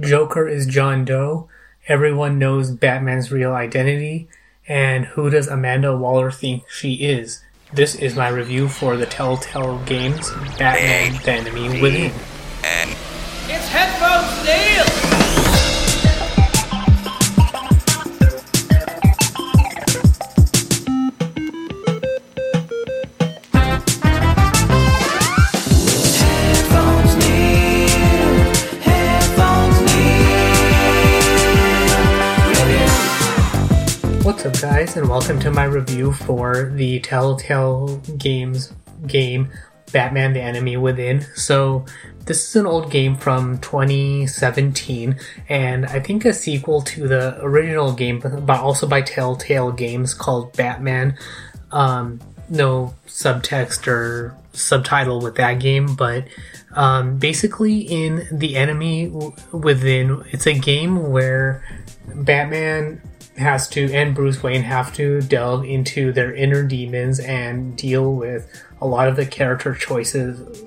Joker is John Doe. Everyone knows Batman's real identity. And who does Amanda Waller think she is? This is my review for the Telltale Games Batman The Enemy Within. It's headphones, Neil! What's up, guys, and welcome to my review for the Telltale Games game Batman the Enemy Within. So, this is an old game from 2017, and I think a sequel to the original game, but also by Telltale Games called Batman. Um, no subtext or subtitle with that game, but um, basically in the enemy within, it's a game where Batman has to and Bruce Wayne have to delve into their inner demons and deal with a lot of the character choices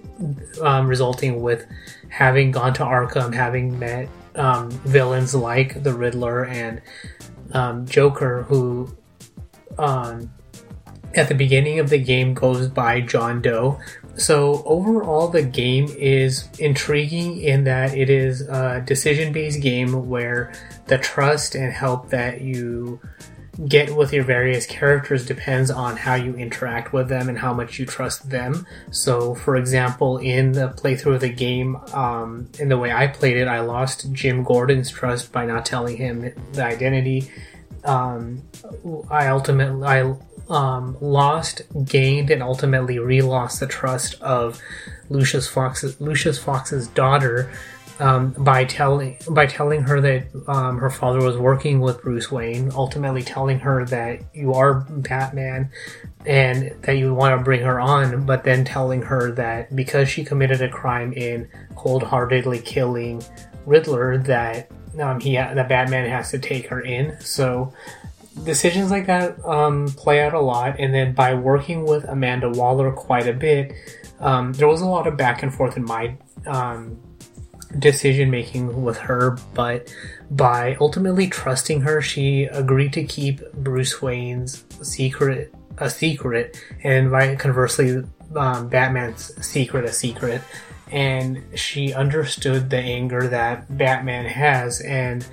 um, resulting with having gone to Arkham, having met um, villains like the Riddler and um, Joker, who um, at the beginning of the game goes by John Doe. So overall, the game is intriguing in that it is a decision-based game where the trust and help that you get with your various characters depends on how you interact with them and how much you trust them. So, for example, in the playthrough of the game, um, in the way I played it, I lost Jim Gordon's trust by not telling him the identity. Um, I ultimately I um, lost, gained, and ultimately re-lost the trust of Lucius Fox's Lucius Fox's daughter um, by telling by telling her that um, her father was working with Bruce Wayne, ultimately telling her that you are Batman and that you want to bring her on, but then telling her that because she committed a crime in cold-heartedly killing Riddler, that um, he ha- that Batman has to take her in. So decisions like that um, play out a lot, and then by working with Amanda Waller quite a bit, um, there was a lot of back and forth in my um, decision making with her, but by ultimately trusting her, she agreed to keep Bruce Wayne's secret a secret, and by conversely, um, Batman's secret a secret. And she understood the anger that Batman has, and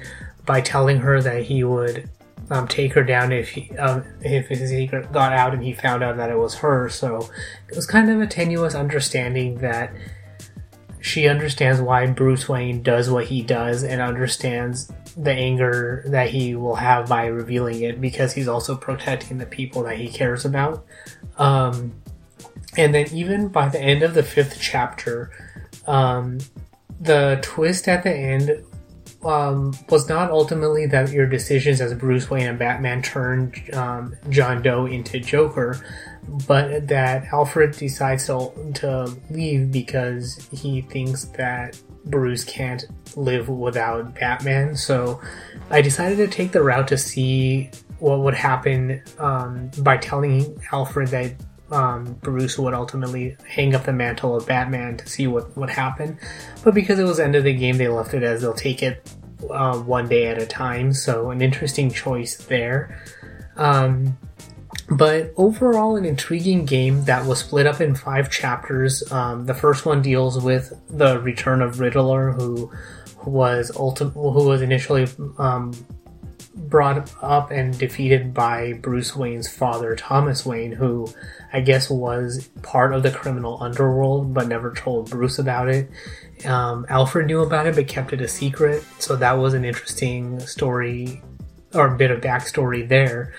by telling her that he would um, take her down if he, um, if his secret got out and he found out that it was her. So it was kind of a tenuous understanding that she understands why Bruce Wayne does what he does and understands the anger that he will have by revealing it because he's also protecting the people that he cares about. Um, and then even by the end of the fifth chapter, um, the twist at the end um, was not ultimately that your decisions as Bruce Wayne and Batman turned um, John Doe into Joker, but that Alfred decides to, to leave because he thinks that Bruce can't live without Batman. So I decided to take the route to see what would happen um, by telling Alfred that um, Bruce would ultimately hang up the mantle of Batman to see what would happen. But because it was end of the game, they left it as they'll take it uh, one day at a time. So an interesting choice there. Um, But overall, an intriguing game that was split up in five chapters. Um, the first one deals with the return of Riddler, who was ultim- who was initially um, brought up and defeated by Bruce Wayne's father, Thomas Wayne, who I guess was part of the criminal underworld but never told Bruce about it. Um, Alfred knew about it but kept it a secret, so that was an interesting story or bit of backstory there.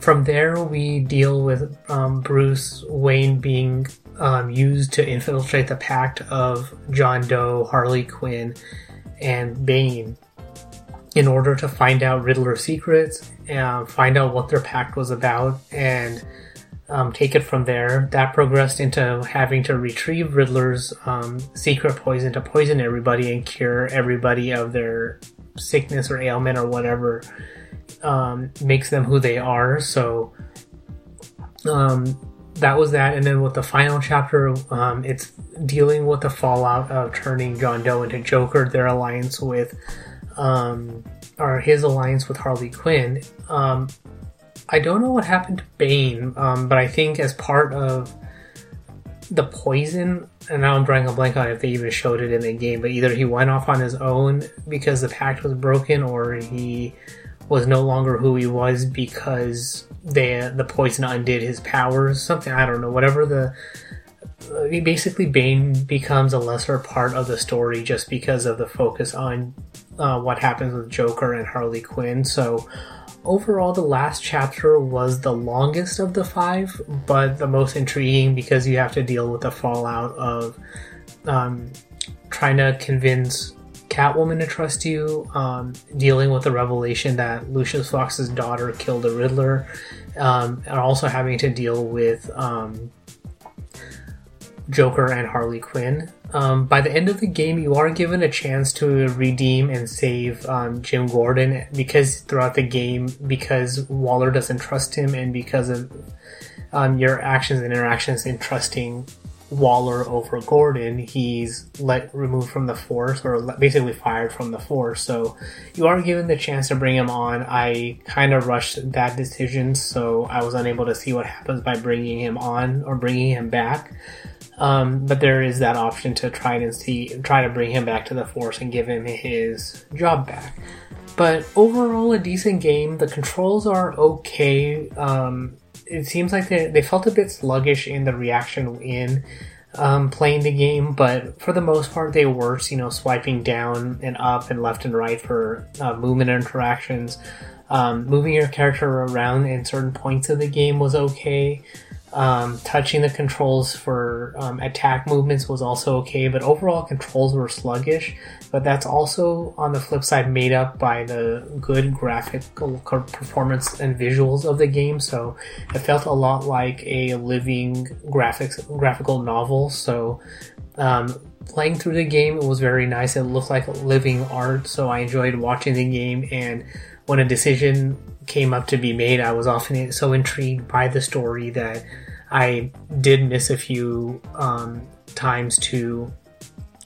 From there, we deal with um, Bruce Wayne being um, used to infiltrate the pact of John Doe, Harley Quinn, and Bane in order to find out Riddler's secrets and find out what their pact was about and um, take it from there. That progressed into having to retrieve Riddler's um, secret poison to poison everybody and cure everybody of their sickness or ailment or whatever um, makes them who they are. So um, that was that. And then with the final chapter, um, it's dealing with the fallout of turning John Doe into Joker, their alliance with, um, or his alliance with Harley Quinn. Um, I don't know what happened to Bane, um, but I think as part of the poison, and now I'm drawing a blank on if they even showed it in the game, but either he went off on his own because the pact was broken, or he was no longer who he was because they the poison undid his powers. Something I don't know. Whatever the basically Bane becomes a lesser part of the story just because of the focus on uh, what happens with Joker and Harley Quinn. So overall, the last chapter was the longest of the five, but the most intriguing because you have to deal with the fallout of um, trying to convince Catwoman to trust you, um, dealing with the revelation that Lucius Fox's daughter killed the Riddler, um, and also having to deal with um, Joker and Harley Quinn. Um, by the end of the game, you are given a chance to redeem and save um, Jim Gordon because throughout the game, because Waller doesn't trust him, and because of um, your actions and interactions in trusting Waller over Gordon, he's let removed from the force or basically fired from the force. So you are given the chance to bring him on. I kind of rushed that decision, so I was unable to see what happens by bringing him on or bringing him back. Um, but there is that option to try and see, try to bring him back to the force and give him his job back. But overall, a decent game. The controls are okay. Um, it seems like they, they felt a bit sluggish in the reaction in um, playing the game, but for the most part, they were, You know, swiping down and up and left and right for uh, movement interactions. Um, moving your character around in certain points of the game was okay. Um, touching the controls for um, attack movements was also okay, but overall controls were sluggish. But that's also on the flip side made up by the good graphical performance and visuals of the game. So it felt a lot like a living graphics graphical novel. So um, playing through the game, it was very nice. It looked like living art, so I enjoyed watching the game. And when a decision came up to be made, I was often so intrigued by the story that I did miss a few um, times to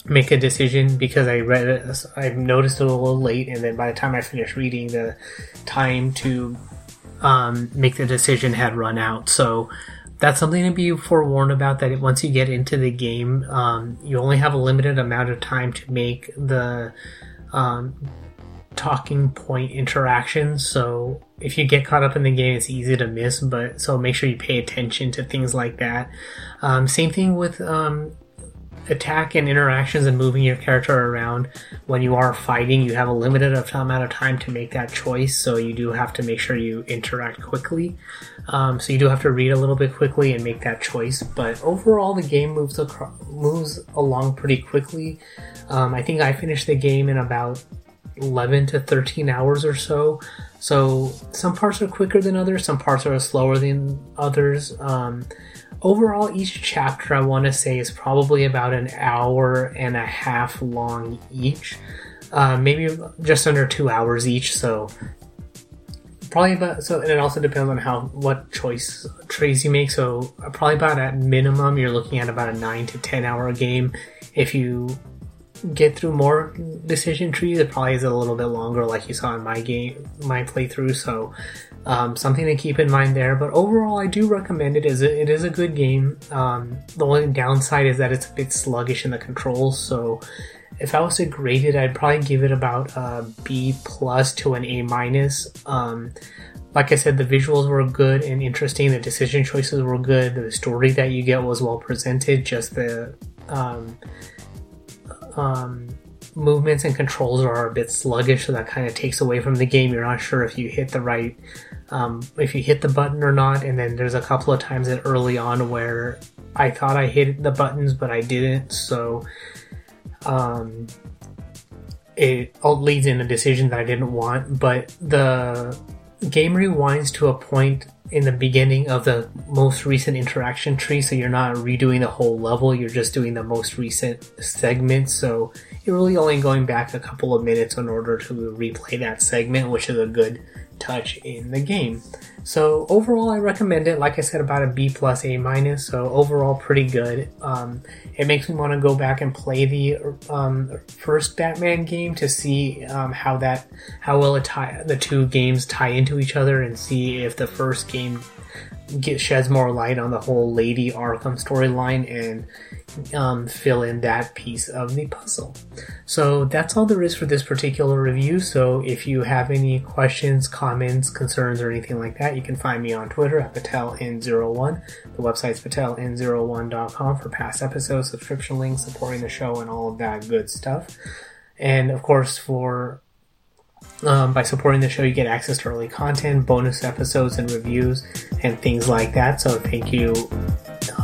make a decision because I read it, I noticed it a little late, and then by the time I finished reading, the time to um, make the decision had run out. So that's something to be forewarned about. That once you get into the game, um, you only have a limited amount of time to make the um, talking point interactions. So if you get caught up in the game, it's easy to miss. But so make sure you pay attention to things like that. Um, same thing with um, attack and interactions and moving your character around. When you are fighting, you have a limited amount of time to make that choice. So you do have to make sure you interact quickly. Um, so you do have to read a little bit quickly and make that choice. But overall, the game moves across, moves along pretty quickly. Um, I think I finished the game in about 11 to 13 hours or so. So some parts are quicker than others, some parts are slower than others. Um, overall, each chapter I want to say is probably about an hour and a half long each. Uh, maybe just under two hours each. So probably about so, and it also depends on how what choice trades you make. So probably about at minimum, you're looking at about a nine to ten hour game if you get through more decision trees, it probably is a little bit longer, like you saw in my game, my playthrough. So um, something to keep in mind there. But overall, I do recommend it. Is it is a good game. Um, the only downside is that it's a bit sluggish in the controls. So if I was to grade it, I'd probably give it about a B plus to an A minus. Um, like I said, the visuals were good and interesting. The decision choices were good. The story that you get was well presented. Just the um, movements and controls are a bit sluggish, so that kind of takes away from the game. You're not sure if you hit the right, um, if you hit the button or not. And then there's a couple of times that early on where I thought I hit the buttons, but I didn't. So um, it all leads in a decision that I didn't want. But the game rewinds to a point in the beginning of the most recent interaction tree, so you're not redoing the whole level, you're just doing the most recent segment. So you're really only going back a couple of minutes in order to replay that segment, which is a good touch in the game. So overall, I recommend it. Like I said, about a B plus, A minus. So overall, pretty good. Um, it makes me want to go back and play the um, first Batman game to see um, how that how well tie the two games tie into each other and see if the first game get, sheds more light on the whole Lady Arkham storyline and um, fill in that piece of the puzzle. So that's all there is for this particular review. So if you have any questions, comments, concerns, or anything like that, you can find me on Twitter at PatelN01. The website's PatelN01.com for past episodes, subscription links, supporting the show, and all of that good stuff. And of course, for um, by supporting the show, you get access to early content, bonus episodes, and reviews, and things like that. So, thank you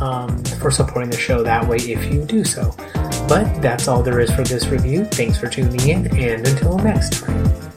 um, for supporting the show that way if you do so. But that's all there is for this review. Thanks for tuning in, and until next time.